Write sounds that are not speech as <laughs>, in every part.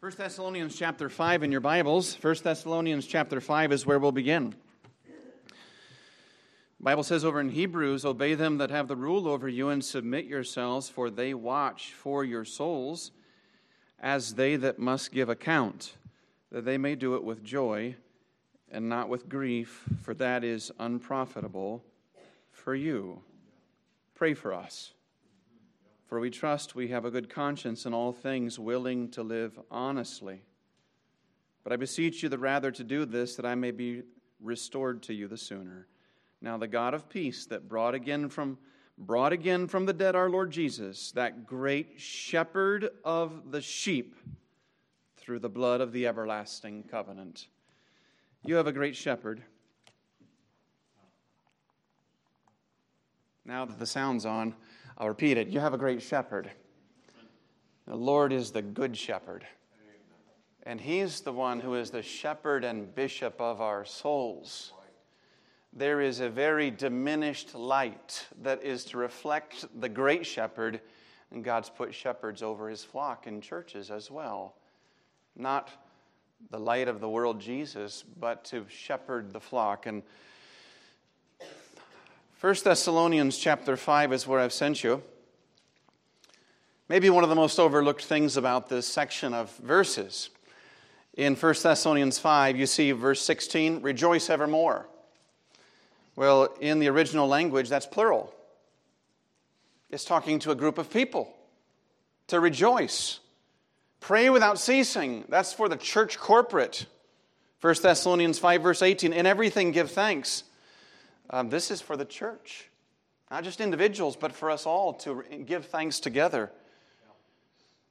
1 Thessalonians chapter 5 in your Bibles. 1 Thessalonians chapter 5 is where we'll begin. The Bible says over in Hebrews, Obey them that have the rule over you and submit yourselves, for they watch for your souls as they that must give account, that they may do it with joy and not with grief, for that is unprofitable for you. Pray for us. For we trust we have a good conscience in all things, willing to live honestly. But I beseech you the rather to do this, that I may be restored to you the sooner. Now the God of peace that brought again from brought again from the dead our Lord Jesus, that great shepherd of the sheep, through the blood of the everlasting covenant. You have a great shepherd. Now that the sound's on, I'll repeat it. You have a great shepherd. The Lord is the good shepherd. And he's the one who is the shepherd and bishop of our souls. There is a very diminished light that is to reflect the great shepherd, and God's put shepherds over his flock in churches as well. Not the light of the world, Jesus, but to shepherd the flock. And 1 Thessalonians chapter 5 is where I've sent you. Maybe one of the most overlooked things about this section of verses. In 1 Thessalonians 5, you see verse 16, rejoice evermore. Well, in the original language, that's plural. It's talking to a group of people to rejoice. Pray without ceasing. That's for the church corporate. 1 Thessalonians 5, verse 18, in everything give thanks um, this is for the church, not just individuals, but for us all to give thanks together.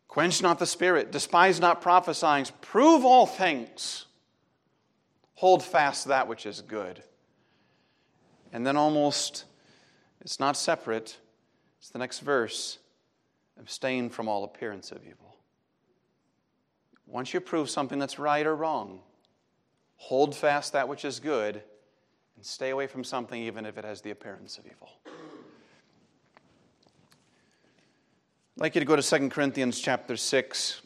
Quench not the spirit, despise not prophesying, prove all things, hold fast that which is good. And then almost, it's not separate, it's the next verse abstain from all appearance of evil. Once you prove something that's right or wrong, hold fast that which is good and stay away from something even if it has the appearance of evil. I'd like you to go to 2 Corinthians chapter 6.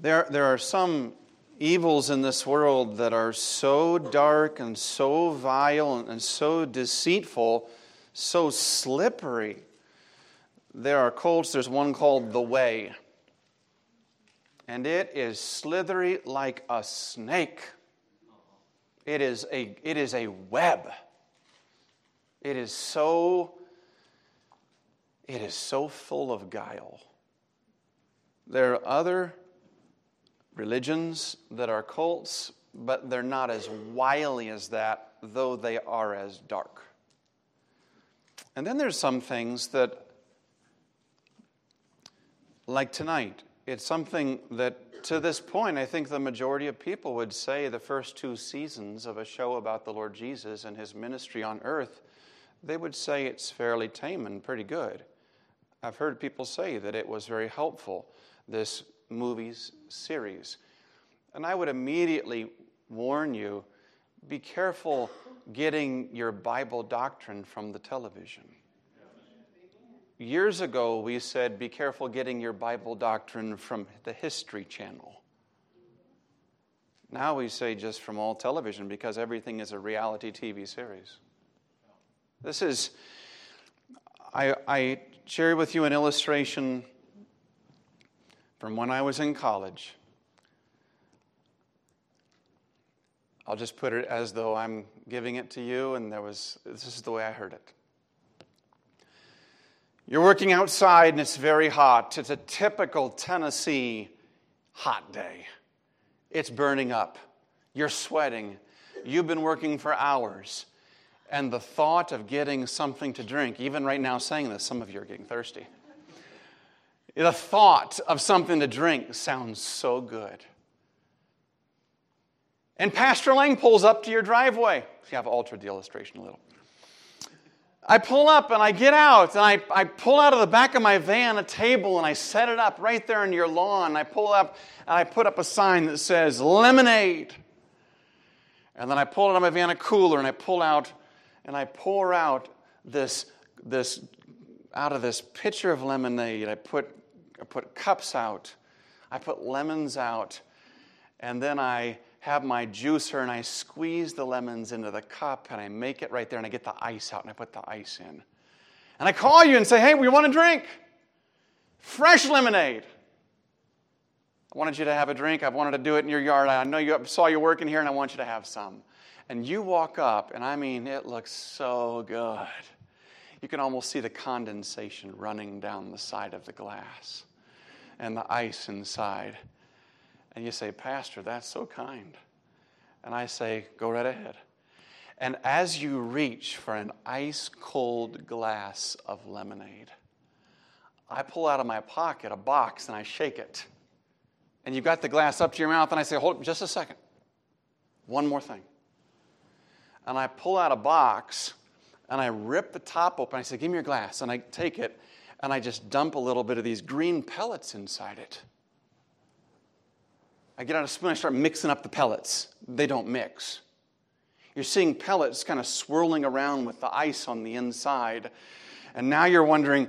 There, there are some evils in this world that are so dark and so vile and, and so deceitful, so slippery. There are cults, there's one called the Way and it is slithery like a snake. It is a, it is a web. It is so it is so full of guile. There are other religions that are cults, but they're not as wily as that, though they are as dark. And then there's some things that, like tonight, it's something that to this point, I think the majority of people would say the first two seasons of a show about the Lord Jesus and his ministry on earth, they would say it's fairly tame and pretty good. I've heard people say that it was very helpful, this movies series. And I would immediately warn you be careful getting your Bible doctrine from the television. Years ago, we said, be careful getting your Bible doctrine from the History Channel. Now we say just from all television because everything is a reality TV series. This is, I, I share with you an illustration from when I was in college. I'll just put it as though I'm giving it to you, and there was, this is the way I heard it. You're working outside and it's very hot. It's a typical Tennessee hot day. It's burning up. You're sweating. You've been working for hours. And the thought of getting something to drink, even right now saying this, some of you are getting thirsty. The thought of something to drink sounds so good. And Pastor Lang pulls up to your driveway. See, I've altered the illustration a little. I pull up and I get out and I, I pull out of the back of my van a table and I set it up right there in your lawn. I pull up and I put up a sign that says lemonade. And then I pull out of my van a cooler and I pull out and I pour out this, this out of this pitcher of lemonade, I put, I put cups out, I put lemons out, and then I have my juicer and I squeeze the lemons into the cup and I make it right there and I get the ice out and I put the ice in. And I call you and say, hey, we want a drink. Fresh lemonade. I wanted you to have a drink. I wanted to do it in your yard. I know you saw you working here and I want you to have some. And you walk up, and I mean, it looks so good. You can almost see the condensation running down the side of the glass and the ice inside. And you say, Pastor, that's so kind. And I say, Go right ahead. And as you reach for an ice cold glass of lemonade, I pull out of my pocket a box and I shake it. And you've got the glass up to your mouth, and I say, Hold just a second. One more thing and I pull out a box and I rip the top open. I say, Give me your glass. And I take it and I just dump a little bit of these green pellets inside it. I get out a spoon, I start mixing up the pellets. They don't mix. You're seeing pellets kind of swirling around with the ice on the inside. And now you're wondering,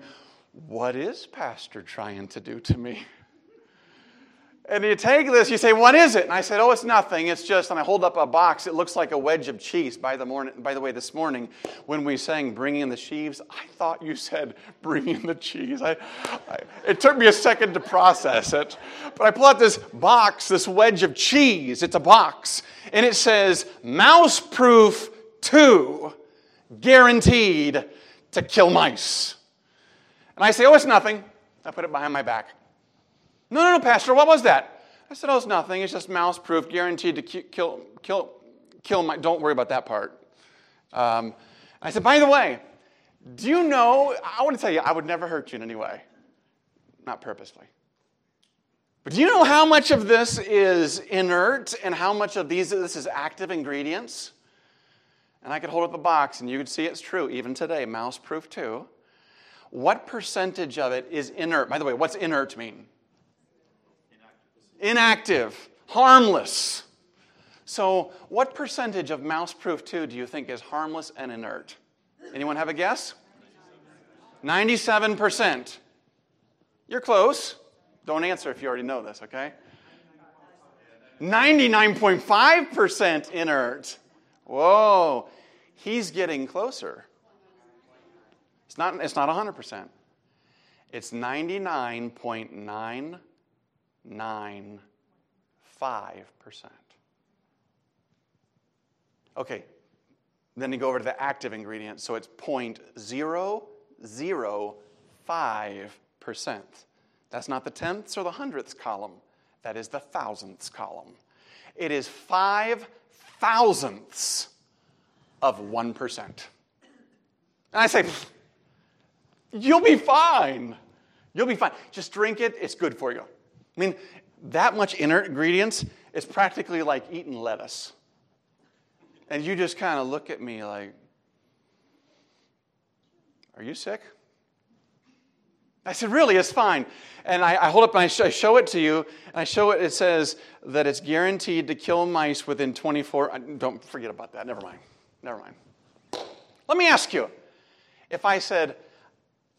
what is Pastor trying to do to me? <laughs> And you take this, you say, What is it? And I said, Oh, it's nothing. It's just, and I hold up a box. It looks like a wedge of cheese. By the, morning, by the way, this morning when we sang Bringing in the Sheaves, I thought you said Bringing in the Cheese. I, I, it took me a second to process it. But I pull out this box, this wedge of cheese. It's a box. And it says, Mouse Proof 2, guaranteed to kill mice. And I say, Oh, it's nothing. I put it behind my back. No, no, no, Pastor, what was that? I said, Oh, it's nothing. It's just mouse proof, guaranteed to kill, kill, kill my. Don't worry about that part. Um, I said, By the way, do you know? I want to tell you, I would never hurt you in any way, not purposely. But do you know how much of this is inert and how much of these this is active ingredients? And I could hold up a box and you could see it's true, even today, mouse proof too. What percentage of it is inert? By the way, what's inert mean? Inactive, harmless. So, what percentage of mouse proof 2 do you think is harmless and inert? Anyone have a guess? 97%. You're close. Don't answer if you already know this, okay? 99.5% inert. Whoa, he's getting closer. It's not, it's not 100%. It's 99.9 Nine five percent Okay, then you go over to the active ingredient, so it's 0.005%. That's not the tenths or the hundredths column, that is the thousandths column. It is five thousandths of 1%. And I say, you'll be fine. You'll be fine. Just drink it, it's good for you. I mean, that much inert ingredients is practically like eating lettuce. And you just kind of look at me like, Are you sick? I said, Really, it's fine. And I, I hold up and I show, I show, it to you, and I show it, it says that it's guaranteed to kill mice within 24. Uh, don't forget about that. Never mind. Never mind. Let me ask you if I said,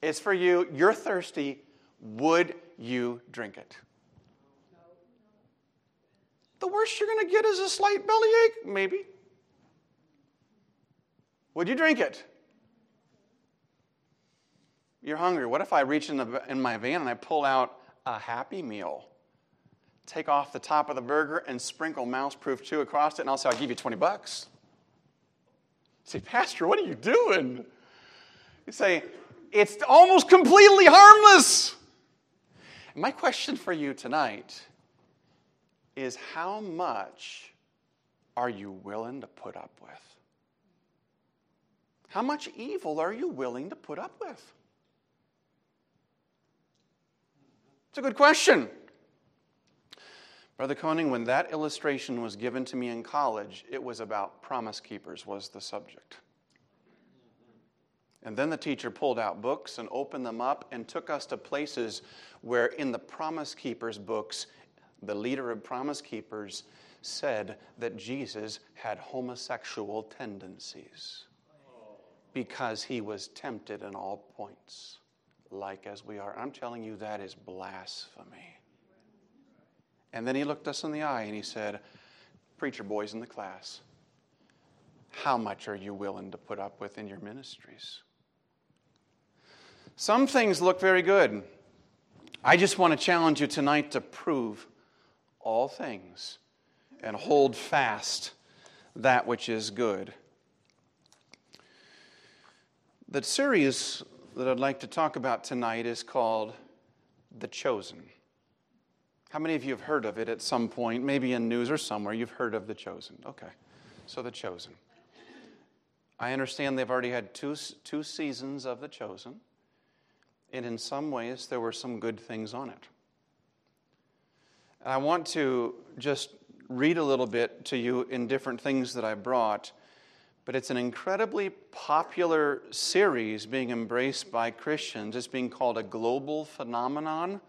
It's for you, you're thirsty, would you drink it? The worst you're going to get is a slight bellyache, maybe. Would you drink it? You're hungry. What if I reach in, the, in my van and I pull out a Happy Meal? Take off the top of the burger and sprinkle mouse proof 2 across it, and I'll say, I'll give you 20 bucks. Say, Pastor, what are you doing? You say, it's almost completely harmless. my question for you tonight is how much are you willing to put up with? How much evil are you willing to put up with? It's a good question. Brother Koning, when that illustration was given to me in college, it was about promise keepers was the subject. And then the teacher pulled out books and opened them up and took us to places where in the promise keepers books the leader of Promise Keepers, said that Jesus had homosexual tendencies because he was tempted in all points. like as we are. I'm telling you, that is blasphemy. And then he looked us in the eye and he said, Preacher boys in the class, how much are you willing to put up with in your ministries? Some things look very good. I just want to challenge you tonight to prove all things and hold fast that which is good. The series that I'd like to talk about tonight is called The Chosen. How many of you have heard of it at some point, maybe in news or somewhere? You've heard of The Chosen. Okay, so The Chosen. I understand they've already had two, two seasons of The Chosen, and in some ways, there were some good things on it. And I want to just read a little bit to you in different things that I brought, but it's an incredibly popular series being embraced by Christians. It's being called a global phenomenon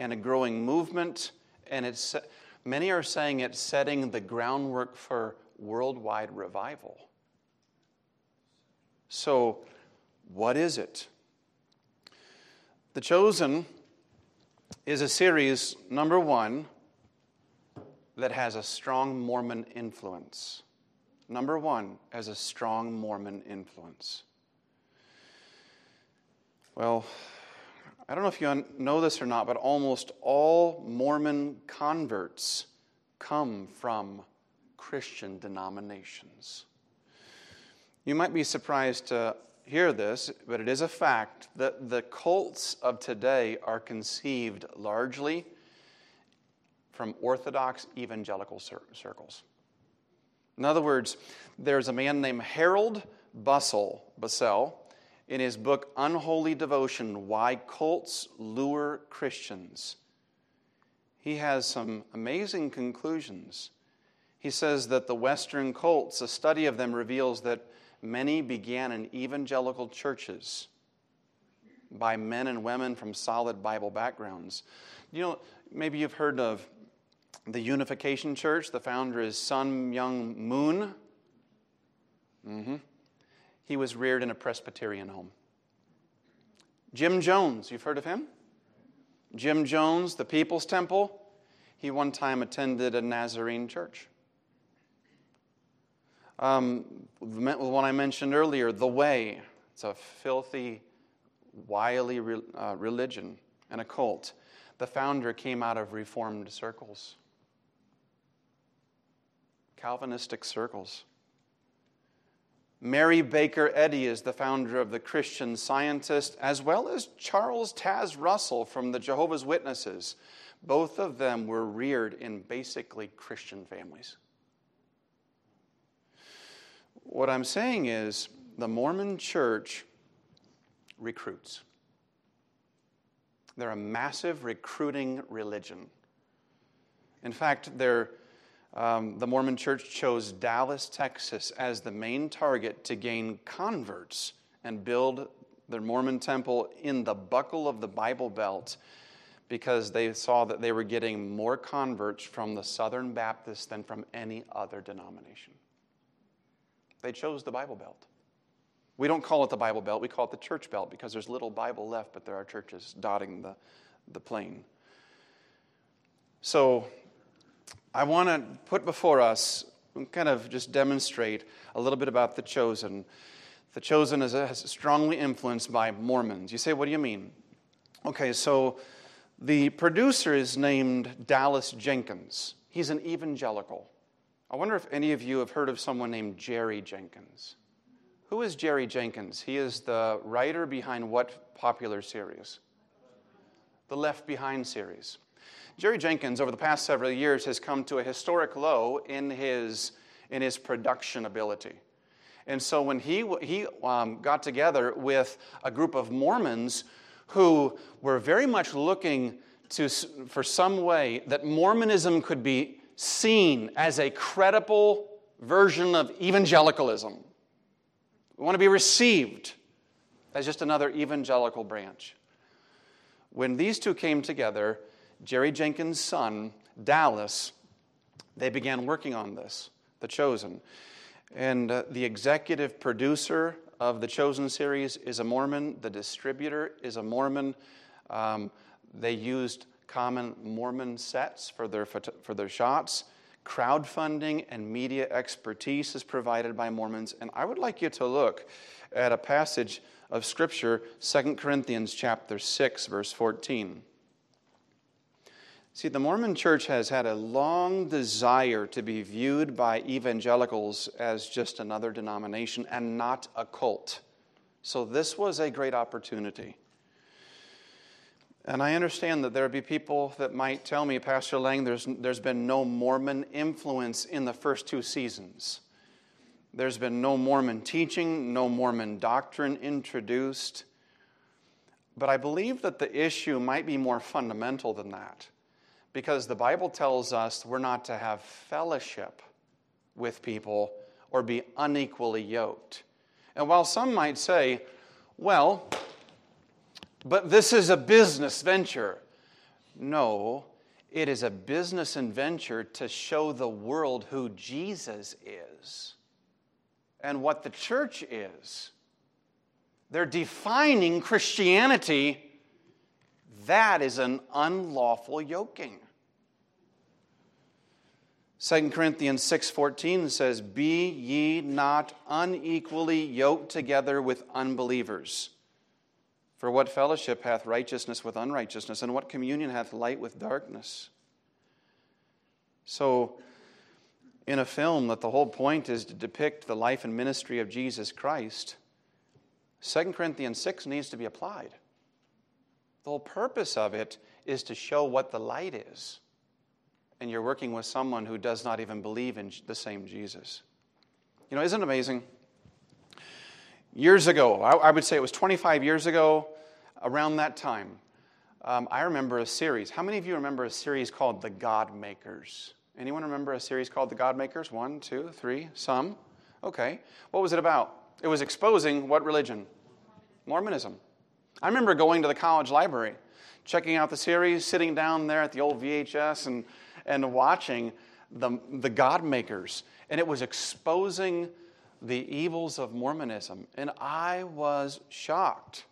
and a growing movement, and it's many are saying it's setting the groundwork for worldwide revival. So, what is it? The Chosen is a series, number one, that has a strong Mormon influence. Number one, as a strong Mormon influence. Well, I don't know if you know this or not, but almost all Mormon converts come from Christian denominations. You might be surprised to hear this, but it is a fact that the cults of today are conceived largely from Orthodox evangelical circles. In other words, there's a man named Harold Bussell, Bussell in his book Unholy Devotion Why Cults Lure Christians. He has some amazing conclusions. He says that the Western cults, a study of them reveals that many began in evangelical churches by men and women from solid Bible backgrounds. You know, maybe you've heard of the Unification Church. The founder is Sun Myung Moon. Mm-hmm. He was reared in a Presbyterian home. Jim Jones, you've heard of him? Jim Jones, the People's Temple. He one time attended a Nazarene church. Um, the one I mentioned earlier, The Way. It's a filthy, wily re- uh, religion and a cult. The founder came out of Reformed circles. Calvinistic circles. Mary Baker Eddy is the founder of the Christian Scientist, as well as Charles Taze Russell from the Jehovah's Witnesses. Both of them were reared in basically Christian families. What I'm saying is the Mormon church recruits. They're a massive recruiting religion. In fact, um, the Mormon church chose Dallas, Texas as the main target to gain converts and build their Mormon temple in the buckle of the Bible Belt because they saw that they were getting more converts from the Southern Baptists than from any other denomination. They chose the Bible Belt. We don't call it the Bible Belt, we call it the church belt because there's little Bible left, but there are churches dotting the, the plain. So I want to put before us, kind of just demonstrate a little bit about the chosen. The chosen is, is strongly influenced by Mormons. You say, what do you mean? Okay, so the producer is named Dallas Jenkins. He's an evangelical. I wonder if any of you have heard of someone named Jerry Jenkins. Who is Jerry Jenkins? He is the writer behind what popular series? The Left Behind series. Jerry Jenkins, over the past several years, has come to a historic low in his, in his production ability. And so when he, he um, got together with a group of Mormons who were very much looking to, for some way that Mormonism could be seen as a credible version of evangelicalism. We want to be received as just another evangelical branch. When these two came together, Jerry Jenkins' son, Dallas, they began working on this, The Chosen. And uh, the executive producer of the Chosen series is a Mormon, the distributor is a Mormon. Um, they used common Mormon sets for their, for their shots. Crowdfunding and media expertise is provided by Mormons. And I would like you to look at a passage of Scripture, 2 Corinthians chapter 6, verse 14. See, the Mormon church has had a long desire to be viewed by evangelicals as just another denomination and not a cult. So, this was a great opportunity. And I understand that there would be people that might tell me, Pastor Lang, there's, there's been no Mormon influence in the first two seasons. There's been no Mormon teaching, no Mormon doctrine introduced. But I believe that the issue might be more fundamental than that. Because the Bible tells us we're not to have fellowship with people or be unequally yoked. And while some might say, well, but this is a business venture. No, it is a business and venture to show the world who Jesus is and what the church is. They're defining Christianity. That is an unlawful yoking. 2 Corinthians 6:14 says, "Be ye not unequally yoked together with unbelievers." For what fellowship hath righteousness with unrighteousness, and what communion hath light with darkness? So, in a film that the whole point is to depict the life and ministry of Jesus Christ, 2 Corinthians 6 needs to be applied. The whole purpose of it is to show what the light is. And you're working with someone who does not even believe in the same Jesus. You know, isn't it amazing? Years ago, I would say it was 25 years ago, around that time, um, I remember a series. How many of you remember a series called The God Makers? Anyone remember a series called The God Makers? One, two, three, some? Okay. What was it about? It was exposing what religion? Mormonism. I remember going to the college library, checking out the series, sitting down there at the old VHS and, and watching the, the God Makers. And it was exposing the evils of Mormonism. And I was shocked.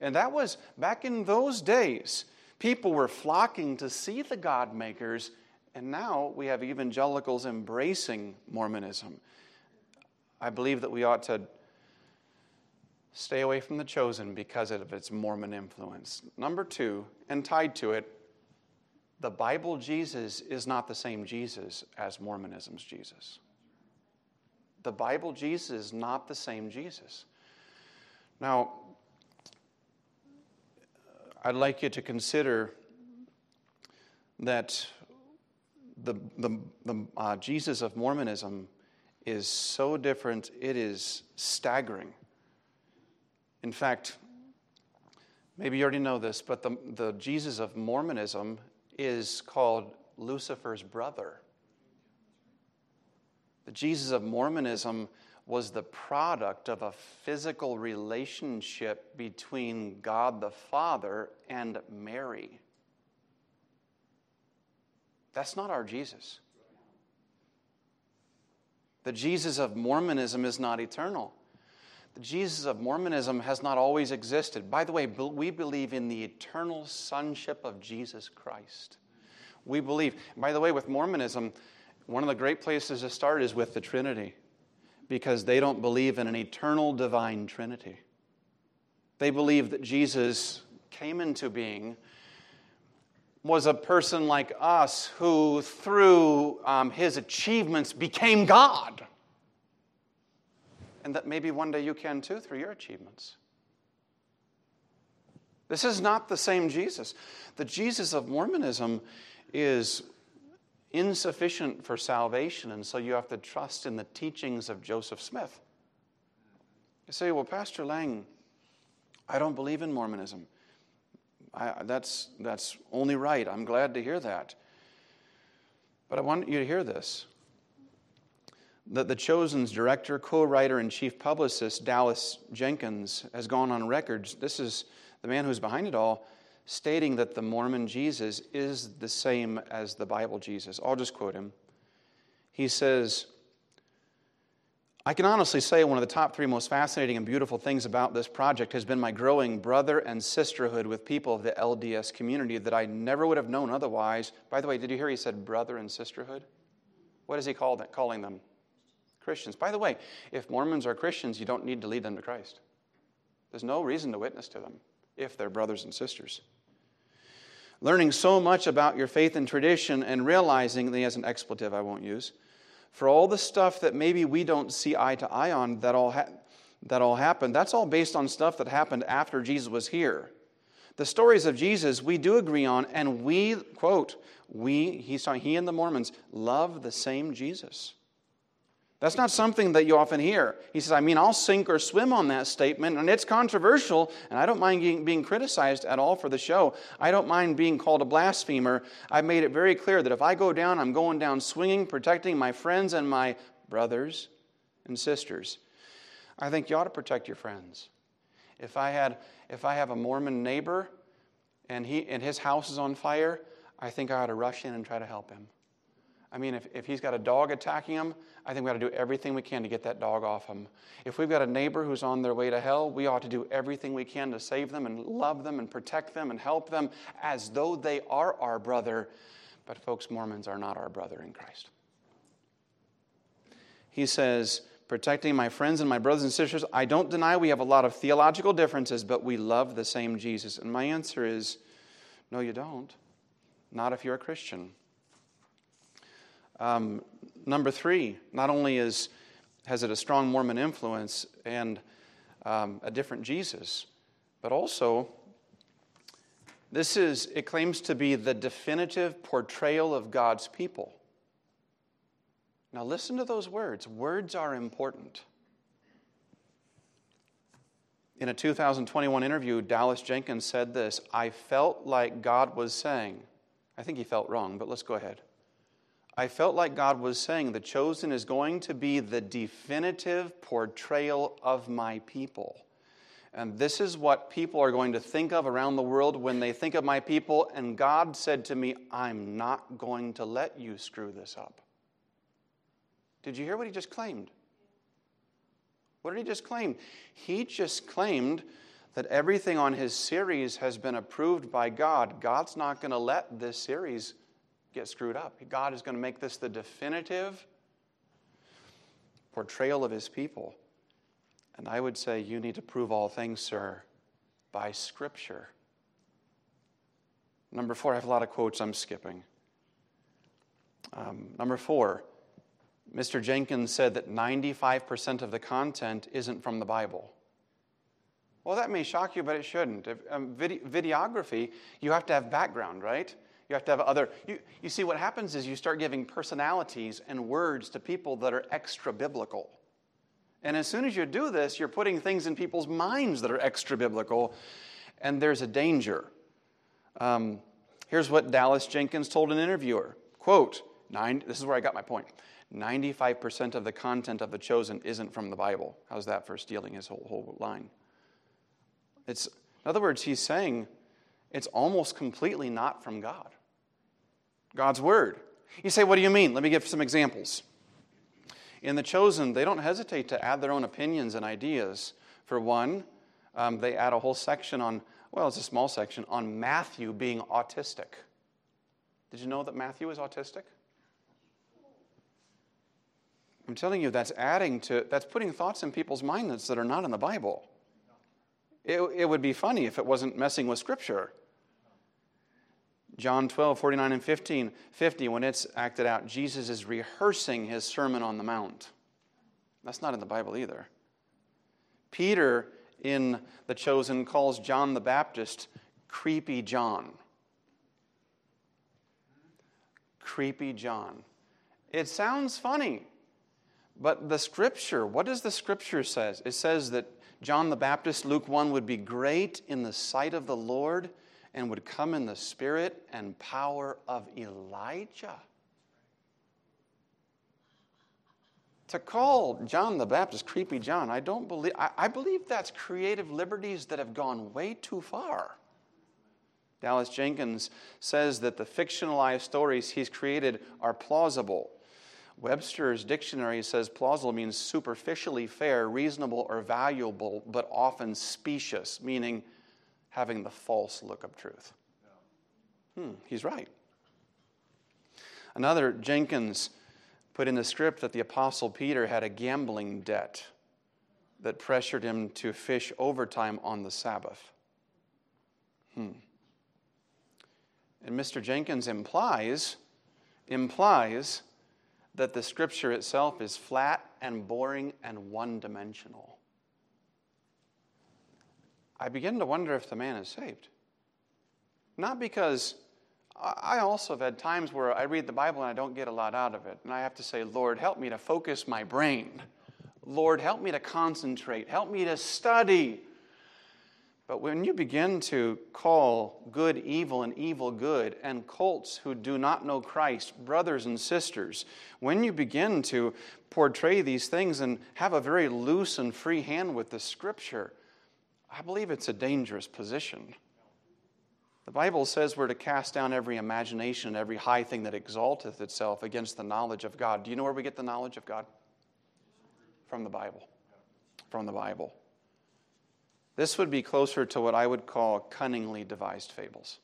And that was back in those days. People were flocking to see the God makers, and now we have evangelicals embracing Mormonism. I believe that we ought to stay away from the chosen because of its Mormon influence. Number two, and tied to it, the Bible Jesus is not the same Jesus as Mormonism's Jesus. The Bible Jesus is not the same Jesus. Now, I'd like you to consider that the, the, the uh, Jesus of Mormonism is so different, it is staggering. In fact, maybe you already know this, but the, the Jesus of Mormonism is called Lucifer's brother. The Jesus of Mormonism was the product of a physical relationship between God the Father and Mary. That's not our Jesus. The Jesus of Mormonism is not eternal. The Jesus of Mormonism has not always existed. By the way, we believe in the eternal sonship of Jesus Christ. We believe, by the way, with Mormonism, one of the great places to start is with the Trinity because they don't believe in an eternal divine Trinity. They believe that Jesus came into being, was a person like us who, through um, his achievements, became God. And that maybe one day you can too through your achievements. This is not the same Jesus. The Jesus of Mormonism is insufficient for salvation, and so you have to trust in the teachings of Joseph Smith. You say, Well, Pastor Lang, I don't believe in Mormonism. I, that's, that's only right. I'm glad to hear that. But I want you to hear this that the Chosen's director, co writer, and chief publicist, Dallas Jenkins, has gone on record. This is the man who's behind it all stating that the Mormon Jesus is the same as the Bible Jesus. I'll just quote him. He says, I can honestly say one of the top three most fascinating and beautiful things about this project has been my growing brother and sisterhood with people of the LDS community that I never would have known otherwise. By the way, did you hear he said brother and sisterhood? What is he called, calling them? Christians. By the way, if Mormons are Christians, you don't need to lead them to Christ. There's no reason to witness to them if they're brothers and sisters. Learning so much about your faith and tradition and realizing, the as an expletive I won't use, for all the stuff that maybe we don't see eye to eye on that all, ha- that all happened, that's all based on stuff that happened after Jesus was here. The stories of Jesus we do agree on, and we, quote, we, he, talking, he and the Mormons love the same Jesus. That's not something that you often hear. He says, I mean, I'll sink or swim on that statement, and it's controversial, and I don't mind being criticized at all for the show. I don't mind being called a blasphemer. I've made it very clear that if I go down, I'm going down swinging, protecting my friends and my brothers and sisters. I think you ought to protect your friends. If I, had, if I have a Mormon neighbor and, he, and his house is on fire, I think I ought to rush in and try to help him. I mean, if, if he's got a dog attacking him, I think we ought to do everything we can to get that dog off him. If we've got a neighbor who's on their way to hell, we ought to do everything we can to save them and love them and protect them and help them as though they are our brother. But, folks, Mormons are not our brother in Christ. He says, protecting my friends and my brothers and sisters, I don't deny we have a lot of theological differences, but we love the same Jesus. And my answer is, no, you don't. Not if you're a Christian. Um, number three, not only is, has it a strong Mormon influence and um, a different Jesus, but also this is, it claims to be the definitive portrayal of God's people. Now, listen to those words. Words are important. In a 2021 interview, Dallas Jenkins said this I felt like God was saying, I think he felt wrong, but let's go ahead. I felt like God was saying, The chosen is going to be the definitive portrayal of my people. And this is what people are going to think of around the world when they think of my people. And God said to me, I'm not going to let you screw this up. Did you hear what he just claimed? What did he just claim? He just claimed that everything on his series has been approved by God. God's not going to let this series get screwed up. God is going to make this the definitive portrayal of his people. And I would say you need to prove all things, sir, by Scripture. Number four, I have a lot of quotes I'm skipping. Um, number four, Mr. Jenkins said that 95% of the content isn't from the Bible. Well, that may shock you, but it shouldn't. If, um, videography, you have to have background, right? You have to have other. You, you see, what happens is you start giving personalities and words to people that are extra biblical. And as soon as you do this, you're putting things in people's minds that are extra biblical, and there's a danger. Um, here's what Dallas Jenkins told an interviewer quote, nine, this is where I got my point. 95% of the content of The Chosen isn't from the Bible. How's that for stealing his whole, whole line? It's, in other words, he's saying it's almost completely not from God. God's Word. You say, what do you mean? Let me give some examples. In The Chosen, they don't hesitate to add their own opinions and ideas. For one, um, they add a whole section on, well, it's a small section, on Matthew being autistic. Did you know that Matthew is autistic? I'm telling you, that's adding to, that's putting thoughts in people's minds that are not in the Bible. It, it would be funny if it wasn't messing with Scripture. John 12, 49 and 15, 50, when it's acted out, Jesus is rehearsing his Sermon on the Mount. That's not in the Bible either. Peter, in The Chosen, calls John the Baptist Creepy John. Creepy John. It sounds funny, but the scripture, what does the scripture says? It says that John the Baptist, Luke 1, would be great in the sight of the Lord and would come in the spirit and power of Elijah. To call John the Baptist creepy John, I don't believe, I, I believe that's creative liberties that have gone way too far. Dallas Jenkins says that the fictionalized stories he's created are plausible. Webster's dictionary says plausible means superficially fair, reasonable, or valuable, but often specious, meaning having the false look of truth. Hmm, he's right. Another, Jenkins put in the script that the Apostle Peter had a gambling debt that pressured him to fish overtime on the Sabbath. Hmm. And Mr. Jenkins implies, implies that the scripture itself is flat and boring and one dimensional. I begin to wonder if the man is saved. Not because I also have had times where I read the Bible and I don't get a lot out of it. And I have to say, Lord, help me to focus my brain. Lord, help me to concentrate. Help me to study. But when you begin to call good evil and evil good, and cults who do not know Christ, brothers and sisters, when you begin to portray these things and have a very loose and free hand with the Scripture, I believe it's a dangerous position. The Bible says we're to cast down every imagination every high thing that exalteth itself against the knowledge of God. Do you know where we get the knowledge of God? From the Bible. From the Bible. This would be closer to what I would call cunningly devised fables.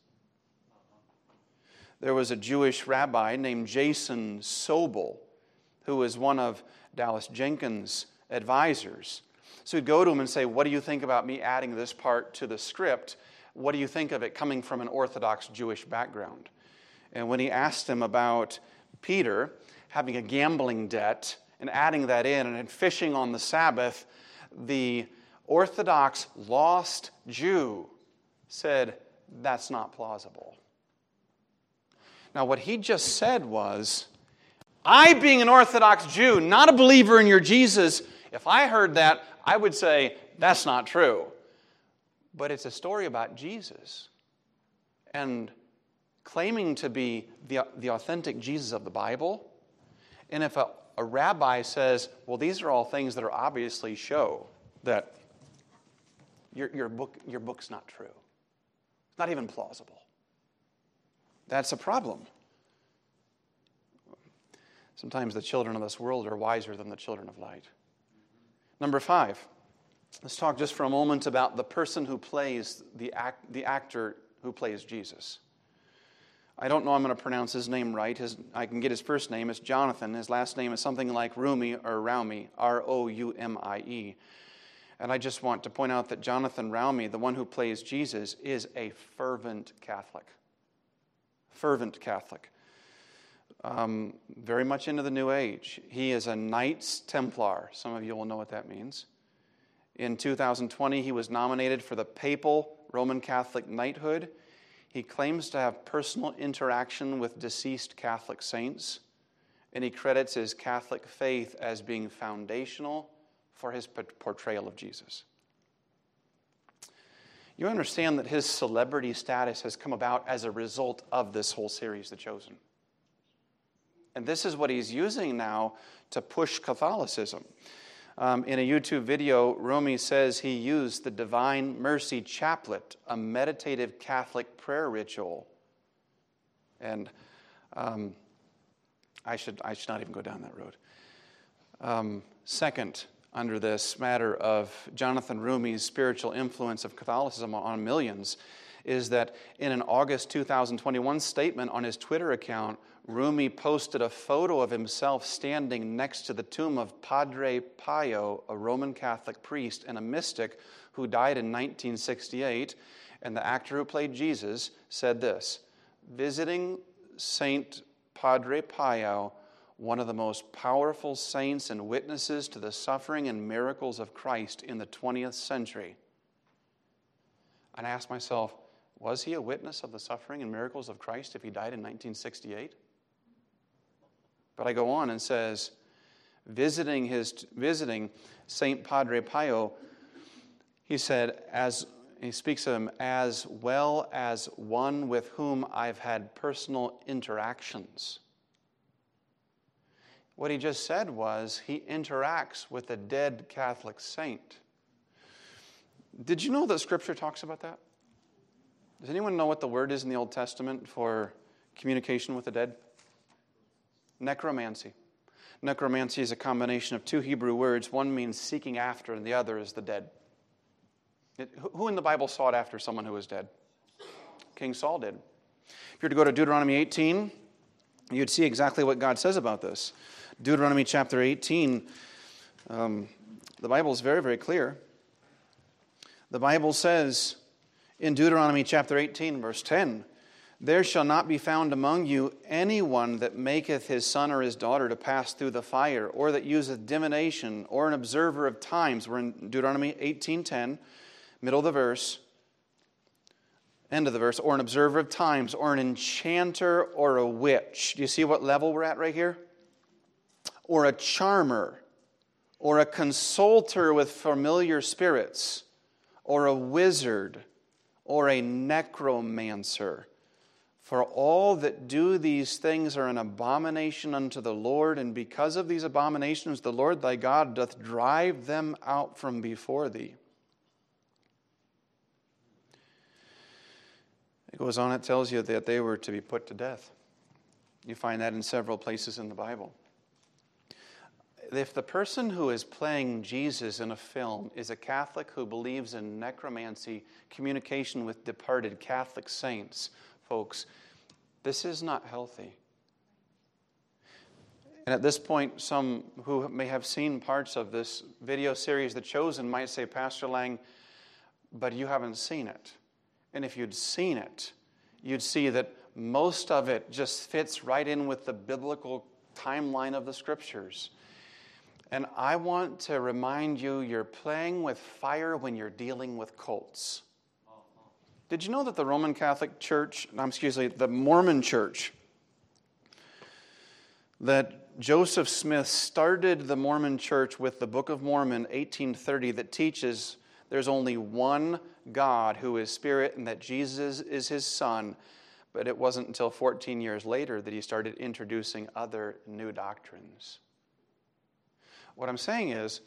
There was a Jewish rabbi named Jason Sobel, who was one of Dallas Jenkins' advisors. So he'd go to him and say, What do you think about me adding this part to the script? What do you think of it coming from an Orthodox Jewish background? And when he asked him about Peter having a gambling debt and adding that in and fishing on the Sabbath, the Orthodox lost Jew said, That's not plausible. Now, what he just said was, I, being an Orthodox Jew, not a believer in your Jesus, if I heard that, I would say, That's not true. But it's a story about Jesus. And claiming to be the, the authentic Jesus of the Bible, and if a, a rabbi says, Well, these are all things that are obviously show that your, your, book, your book's not true. It's not even plausible. That's a problem. Sometimes the children of this world are wiser than the children of light. Number five, let's talk just for a moment about the person who plays the, act, the actor who plays Jesus. I don't know I'm going to pronounce his name right. His, I can get his first name. It's Jonathan. His last name is something like Rumi or Roumie, R O U M I E. And I just want to point out that Jonathan Roumie, the one who plays Jesus, is a fervent Catholic. Fervent Catholic. Um, very much into the New Age. He is a Knights Templar. Some of you will know what that means. In 2020, he was nominated for the papal Roman Catholic knighthood. He claims to have personal interaction with deceased Catholic saints, and he credits his Catholic faith as being foundational for his portrayal of Jesus. You understand that his celebrity status has come about as a result of this whole series, The Chosen. And this is what he's using now to push Catholicism. Um, in a YouTube video, Roumie says he used the Divine Mercy Chaplet, a meditative Catholic prayer ritual. And um, I, should, I should not even go down that road. Um, second, under this matter of Jonathan Roumie's spiritual influence of Catholicism on millions is that in an August 2021 statement on his Twitter account, Roumie posted a photo of himself standing next to the tomb of Padre Pio, a Roman Catholic priest and a mystic who died in 1968. And the actor who played Jesus said this Visiting Saint Padre Pio one of the most powerful saints and witnesses to the suffering and miracles of Christ in the 20th century. And I asked myself, was he a witness of the suffering and miracles of Christ if he died in 1968? But I go on and says, visiting his visiting Saint Padre Pio, he said, as he speaks of him as well as one with whom I've had personal interactions. What he just said was he interacts with a dead Catholic saint. Did you know that Scripture talks about that? Does anyone know what the word is in the Old Testament for communication with the dead? Necromancy. Necromancy is a combination of two Hebrew words. One means seeking after, and the other is the dead. It, who in the Bible sought after someone who was dead? King Saul did. If you were to go to Deuteronomy 18, you'd see exactly what God says about this. Deuteronomy chapter 18, um, the Bible is very, very clear. The Bible says in Deuteronomy chapter 18, verse 10, there shall not be found among you anyone that maketh his son or his daughter to pass through the fire, or that useth divination, or an observer of times. We're in Deuteronomy 18:10, middle of the verse, end of the verse, or an observer of times, or an enchanter, or a witch. Do you see what level we're at right here? Or a charmer, or a consulter with familiar spirits, or a wizard, or a necromancer for all that do these things are an abomination unto the Lord, and because of these abominations, the Lord thy God doth drive them out from before thee. It goes on, it tells you that they were to be put to death. You find that in several places in the Bible. If the person who is playing Jesus in a film is a Catholic who believes in necromancy, communication with departed Catholic saints, folks, this is not healthy. And at this point, some who may have seen parts of this video series, The Chosen, might say, Pastor Lang, but you haven't seen it. And if you'd seen it, you'd see that most of it just fits right in with the biblical timeline of the scriptures. And I want to remind you you're playing with fire when you're dealing with cults. Did you know that the Roman Catholic Church, excuse me, the Mormon Church, that Joseph Smith started the Mormon Church with the Book of Mormon, 1830, that teaches there's only one God who is spirit and that Jesus is his son. But it wasn't until 14 years later that he started introducing other new doctrines. What I'm saying is,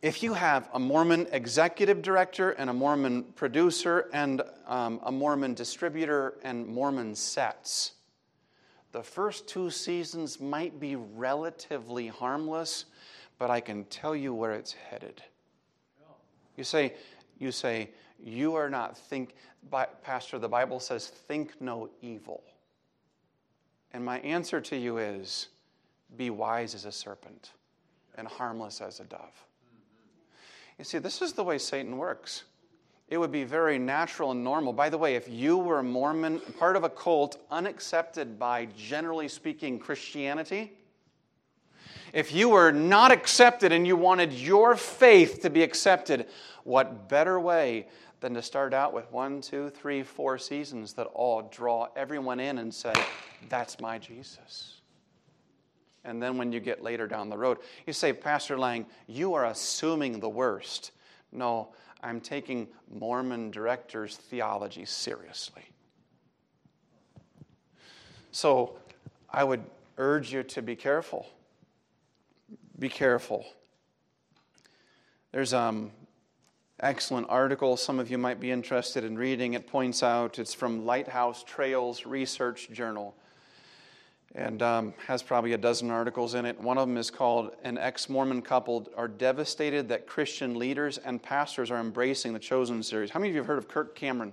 if you have a Mormon executive director and a Mormon producer and um, a Mormon distributor and Mormon sets, the first two seasons might be relatively harmless, but I can tell you where it's headed. You say, you say, you are not think, Pastor, the Bible says, think no evil. And my answer to you is, be wise as a serpent and harmless as a dove. You see, this is the way Satan works. It would be very natural and normal. By the way, if you were a Mormon, part of a cult unaccepted by, generally speaking, Christianity, if you were not accepted and you wanted your faith to be accepted, what better way than to start out with one, two, three, four seasons that all draw everyone in and say, That's my Jesus? And then when you get later down the road, you say, Pastor Lang, you are assuming the worst. No, I'm taking Mormon directors' theology seriously. So I would urge you to be careful. Be careful. There's um excellent article some of you might be interested in reading. It points out it's from Lighthouse Trails Research Journal and um, has probably a dozen articles in it. One of them is called An Ex Mormon Couple Are Devastated That Christian Leaders and Pastors Are Embracing the Chosen series. How many of you have heard of Kirk Cameron?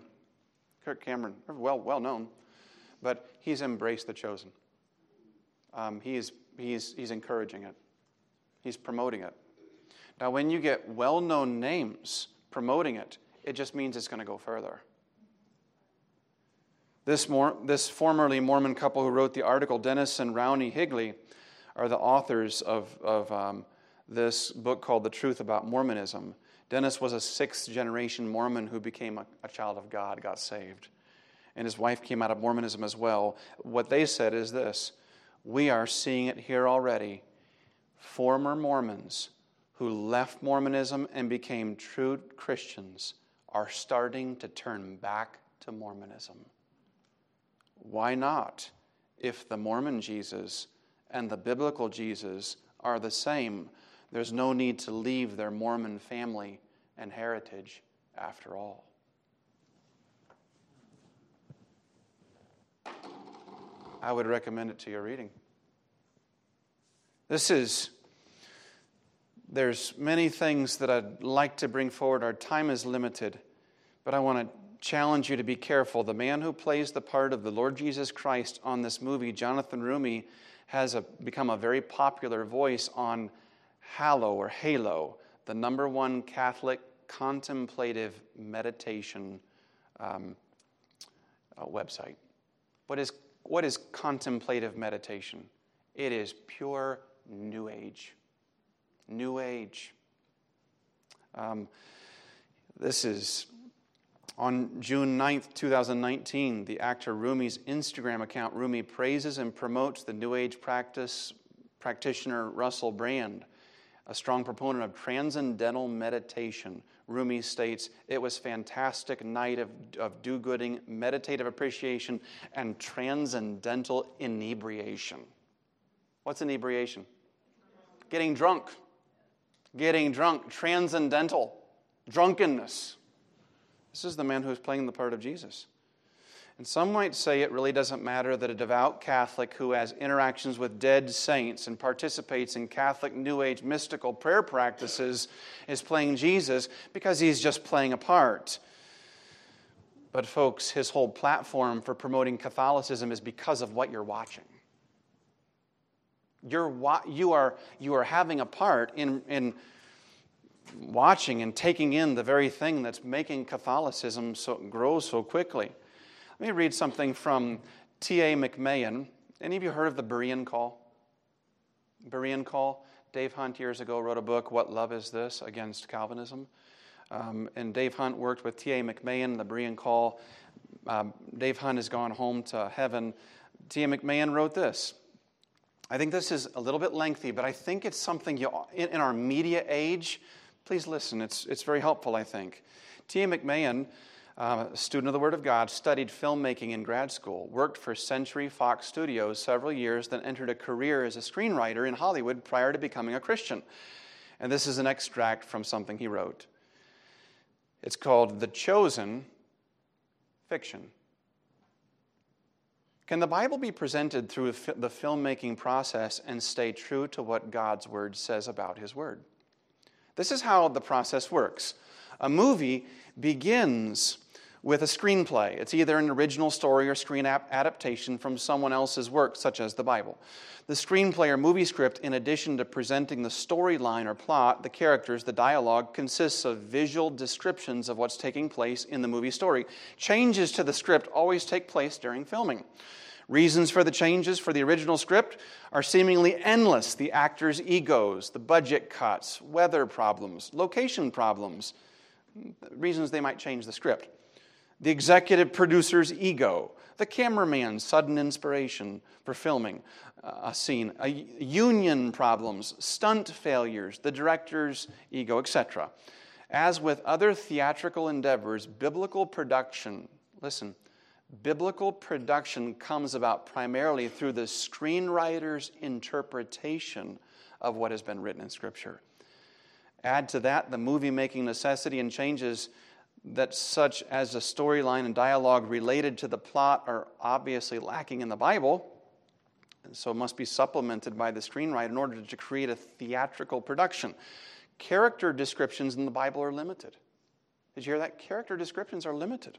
Kirk Cameron, well, well known, but he's embraced the chosen. Um, he's, he's, he's encouraging it, he's promoting it. Now, when you get well known names promoting it, it just means it's going to go further. This, more, this formerly Mormon couple who wrote the article, Dennis and Rauni Higley, are the authors of, of um, this book called The Truth About Mormonism. Dennis was a sixth generation Mormon who became a, a child of God, got saved. And his wife came out of Mormonism as well. What they said is this We are seeing it here already. Former Mormons who left Mormonism and became true Christians are starting to turn back to Mormonism. Why not? If the Mormon Jesus and the biblical Jesus are the same, there's no need to leave their Mormon family and heritage after all. I would recommend it to your reading. This is, there's many things that I'd like to bring forward. Our time is limited, but I want to challenge you to be careful. The man who plays the part of the Lord Jesus Christ on this movie, Jonathan Roumie, has a, become a very popular voice on Hallow or Halo, the number one Catholic contemplative meditation um, uh, website. What is, what is contemplative meditation? It is pure New Age. New Age. Um, this is on June 9th, 2019, the actor Roumie's Instagram account, Roumie, praises and promotes the New Age practice practitioner Russell Brand, a strong proponent of transcendental meditation. Roumie states, It was fantastic night of, of do-gooding, meditative appreciation, and transcendental inebriation. What's inebriation? Getting drunk. Getting drunk. Transcendental. Drunkenness. This is the man who is playing the part of Jesus. And some might say it really doesn't matter that a devout Catholic who has interactions with dead saints and participates in Catholic New Age mystical prayer practices is playing Jesus because he's just playing a part. But, folks, his whole platform for promoting Catholicism is because of what you're watching. You're, you, are, you are having a part in, in watching and taking in the very thing that's making Catholicism so, grow so quickly. Let me read something from T.A. McMahon. Any of you heard of the Berean Call? Berean Call? Dave Hunt years ago wrote a book, What Love Is This? Against Calvinism. Um, and Dave Hunt worked with T.A. McMahon, the Berean Call. Um, Dave Hunt has gone home to heaven. T.A. McMahon wrote this. I think this is a little bit lengthy, but I think it's something you, in, in our media age, Please listen, it's, it's very helpful, I think. T.A. McMahon, uh, a student of the Word of God, studied filmmaking in grad school, worked for Century Fox Studios several years, then entered a career as a screenwriter in Hollywood prior to becoming a Christian. And this is an extract from something he wrote. It's called The Chosen Fiction. Can the Bible be presented through the filmmaking process and stay true to what God's Word says about His Word? This is how the process works. A movie begins with a screenplay. It's either an original story or screen adaptation from someone else's work, such as the Bible. The screenplay or movie script, in addition to presenting the storyline or plot, the characters, the dialogue, consists of visual descriptions of what's taking place in the movie story. Changes to the script always take place during filming. Reasons for the changes for the original script are seemingly endless the actors' egos, the budget cuts, weather problems, location problems, reasons they might change the script. The executive producer's ego, the cameraman's sudden inspiration for filming a scene, a union problems, stunt failures, the director's ego, etc. As with other theatrical endeavors, biblical production, listen, biblical production comes about primarily through the screenwriter's interpretation of what has been written in Scripture. Add to that the movie making necessity and changes that, such as a storyline and dialogue related to the plot, are obviously lacking in the Bible, and so must be supplemented by the screenwriter in order to create a theatrical production. Character descriptions in the Bible are limited. Did you hear that? Character descriptions are limited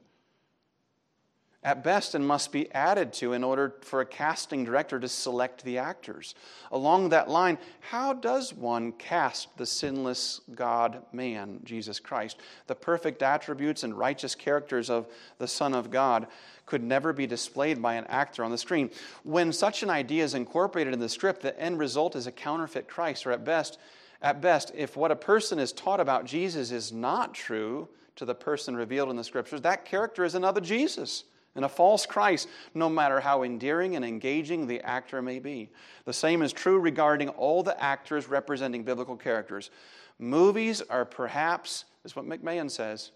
at best and must be added to in order for a casting director to select the actors. Along that line, how does one cast the sinless God man, Jesus Christ? The perfect attributes and righteous characters of the Son of God could never be displayed by an actor on the screen. When such an idea is incorporated in the script, the end result is a counterfeit Christ, or at best, at best, if what a person is taught about Jesus is not true to the person revealed in the scriptures, that character is another Jesus and a false Christ, no matter how endearing and engaging the actor may be. The same is true regarding all the actors representing biblical characters. Movies are perhaps, is what McMahon says,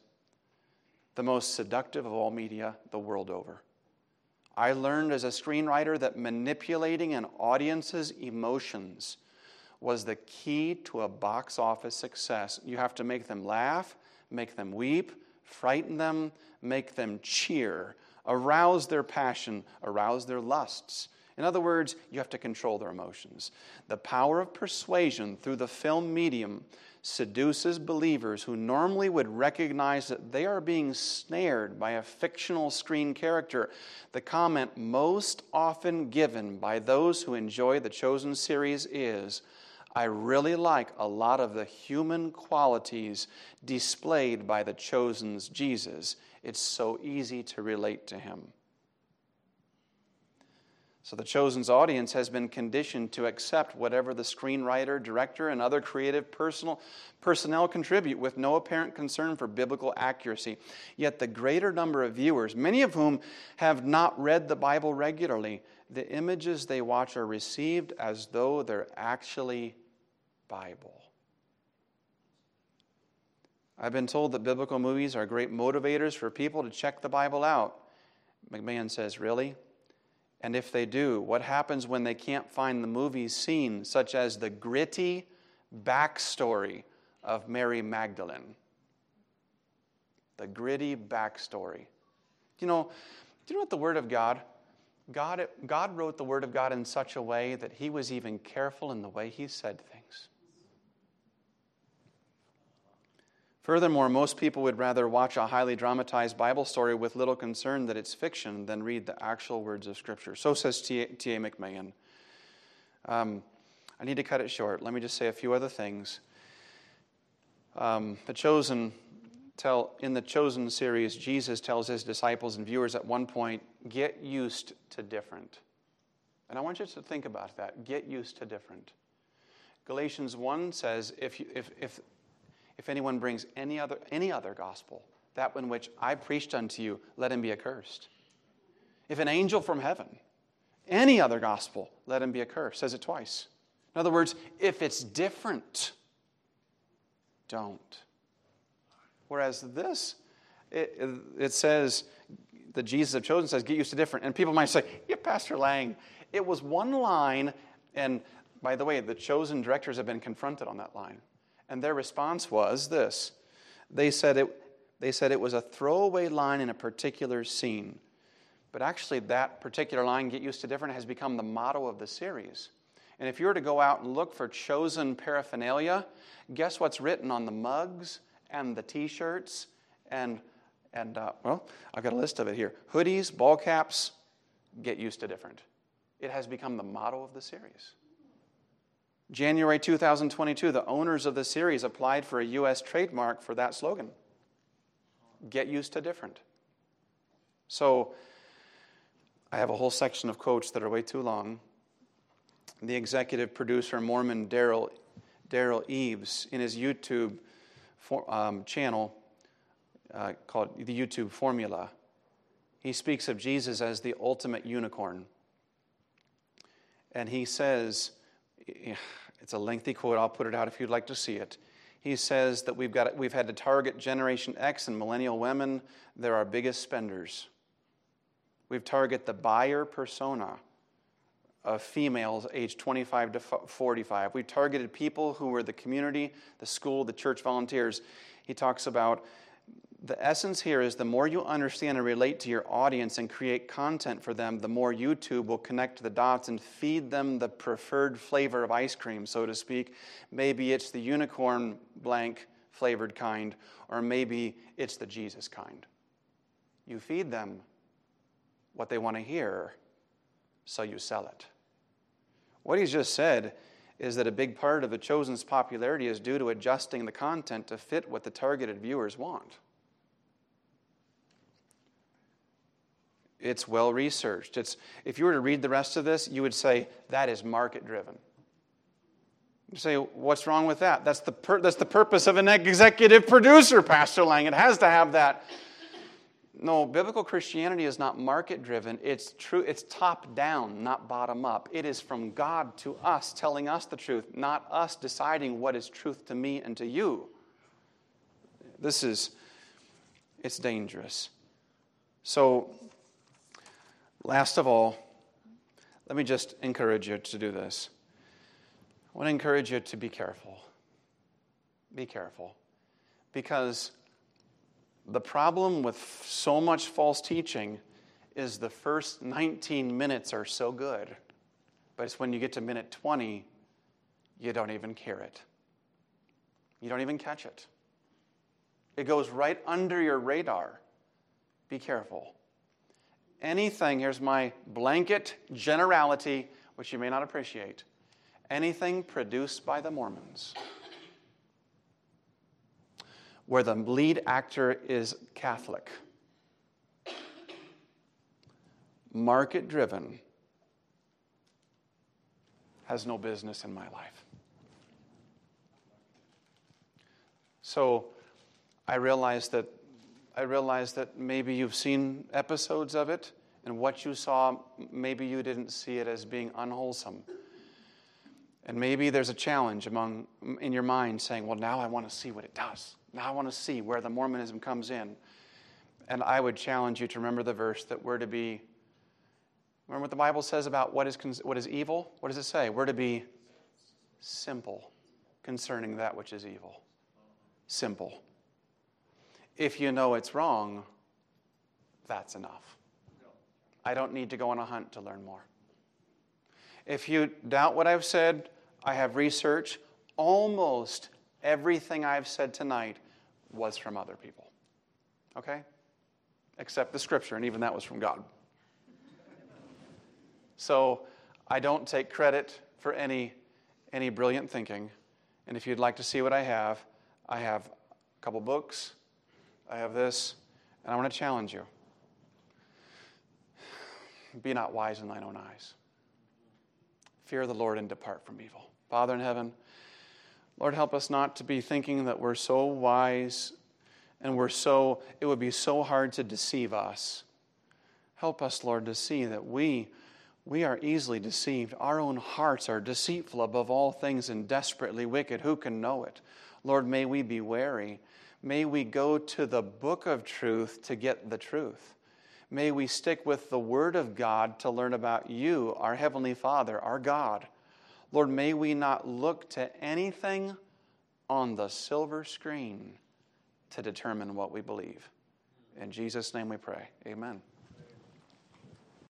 the most seductive of all media the world over. I learned as a screenwriter that manipulating an audience's emotions was the key to a box office success. You have to make them laugh, make them weep, frighten them, make them cheer arouse their passion, arouse their lusts. In other words, you have to control their emotions. The power of persuasion through the film medium seduces believers who normally would recognize that they are being snared by a fictional screen character. The comment most often given by those who enjoy the Chosen series is I really like a lot of the human qualities displayed by the Chosen's Jesus. It's so easy to relate to him. So the Chosen's audience has been conditioned to accept whatever the screenwriter, director, and other creative personal, personnel contribute with no apparent concern for biblical accuracy. Yet the greater number of viewers, many of whom have not read the Bible regularly, the images they watch are received as though they're actually Bible. I've been told that biblical movies are great motivators for people to check the Bible out. McMahon says, Really? And if they do, what happens when they can't find the movie scene, such as the gritty backstory of Mary Magdalene? The gritty backstory. You know, do you know what the Word of God? God, God wrote the Word of God in such a way that He was even careful in the way He said things. Furthermore, most people would rather watch a highly dramatized Bible story with little concern that it's fiction than read the actual words of Scripture. So says T.A. McMahon. Um, I need to cut it short. Let me just say a few other things. Um, the chosen tell in the chosen series, Jesus tells his disciples and viewers at one point, "Get used to different." And I want you to think about that. Get used to different. Galatians 1 says, if, you, if, if if anyone brings any other, any other gospel, that one which I preached unto you, let him be accursed. If an angel from heaven, any other gospel, let him be accursed. Says it twice. In other words, if it's different, don't. Whereas this, it, it says, the Jesus of chosen says, get used to different. And people might say, yeah, Pastor Lang, it was one line. And by the way, the chosen directors have been confronted on that line. And their response was this they said it, they said it was a throwaway line in a particular scene. But actually, that particular line, Get Used to Different, has become the motto of the series. And if you were to go out and look for chosen paraphernalia, guess what's written on the mugs and the t shirts and, and uh, well, I've got a list of it here hoodies, ball caps, Get Used to Different. It has become the motto of the series. January 2022, the owners of the series applied for a U.S. trademark for that slogan Get used to different. So, I have a whole section of quotes that are way too long. The executive producer, Mormon Derral Eves, in his YouTube for, um, channel uh, called the YouTube Formula, he speaks of Jesus as the ultimate unicorn. And he says, it's a lengthy quote. I'll put it out if you'd like to see it. He says that we've, got, we've had to target Generation X and millennial women. They're our biggest spenders. We've targeted the buyer persona of females aged 25 to 45. We targeted people who were the community, the school, the church volunteers. He talks about the essence here is the more you understand and relate to your audience and create content for them, the more YouTube will connect the dots and feed them the preferred flavor of ice cream, so to speak. Maybe it's the unicorn blank flavored kind, or maybe it's the Jesus kind. You feed them what they want to hear, so you sell it. What he's just said is that a big part of the chosen's popularity is due to adjusting the content to fit what the targeted viewers want. It's well researched. It's, if you were to read the rest of this, you would say that is market driven. You say, what's wrong with that? That's the, pur- that's the purpose of an executive producer, Pastor Lang. It has to have that. No, biblical Christianity is not market driven. It's true, it's top down, not bottom up. It is from God to us, telling us the truth, not us deciding what is truth to me and to you. This is, it's dangerous. So Last of all, let me just encourage you to do this. I want to encourage you to be careful. Be careful. Because the problem with so much false teaching is the first 19 minutes are so good. But it's when you get to minute 20, you don't even hear it. You don't even catch it. It goes right under your radar. Be careful. Anything, here's my blanket generality, which you may not appreciate anything produced by the Mormons where the lead actor is Catholic, market driven, has no business in my life. So I realized that I realize that maybe you've seen episodes of it, and what you saw, maybe you didn't see it as being unwholesome. And maybe there's a challenge among in your mind saying, "Well, now I want to see what it does. Now I want to see where the Mormonism comes in." And I would challenge you to remember the verse that we're to be Remember what the Bible says about what is what is evil? What does it say? We're to be simple concerning that which is evil. Simple. If you know it's wrong, that's enough. I don't need to go on a hunt to learn more. If you doubt what I've said, I have research. Almost everything I've said tonight was from other people. Okay? Except the scripture, and even that was from God. So I don't take credit for any, any brilliant thinking. And if you'd like to see what I have, I have a couple books, I have this, and I want to challenge you. Be not wise in thine own eyes. Fear the Lord and depart from evil. Father in heaven, Lord, help us not to be thinking that we're so wise and we're so, it would be so hard to deceive us. Help us, Lord, to see that we, we are easily deceived. Our own hearts are deceitful above all things and desperately wicked. Who can know it? Lord, may we be wary. May we go to the book of truth to get the truth. May we stick with the Word of God to learn about you, our Heavenly Father, our God. Lord, may we not look to anything on the silver screen to determine what we believe. In Jesus' name we pray. Amen.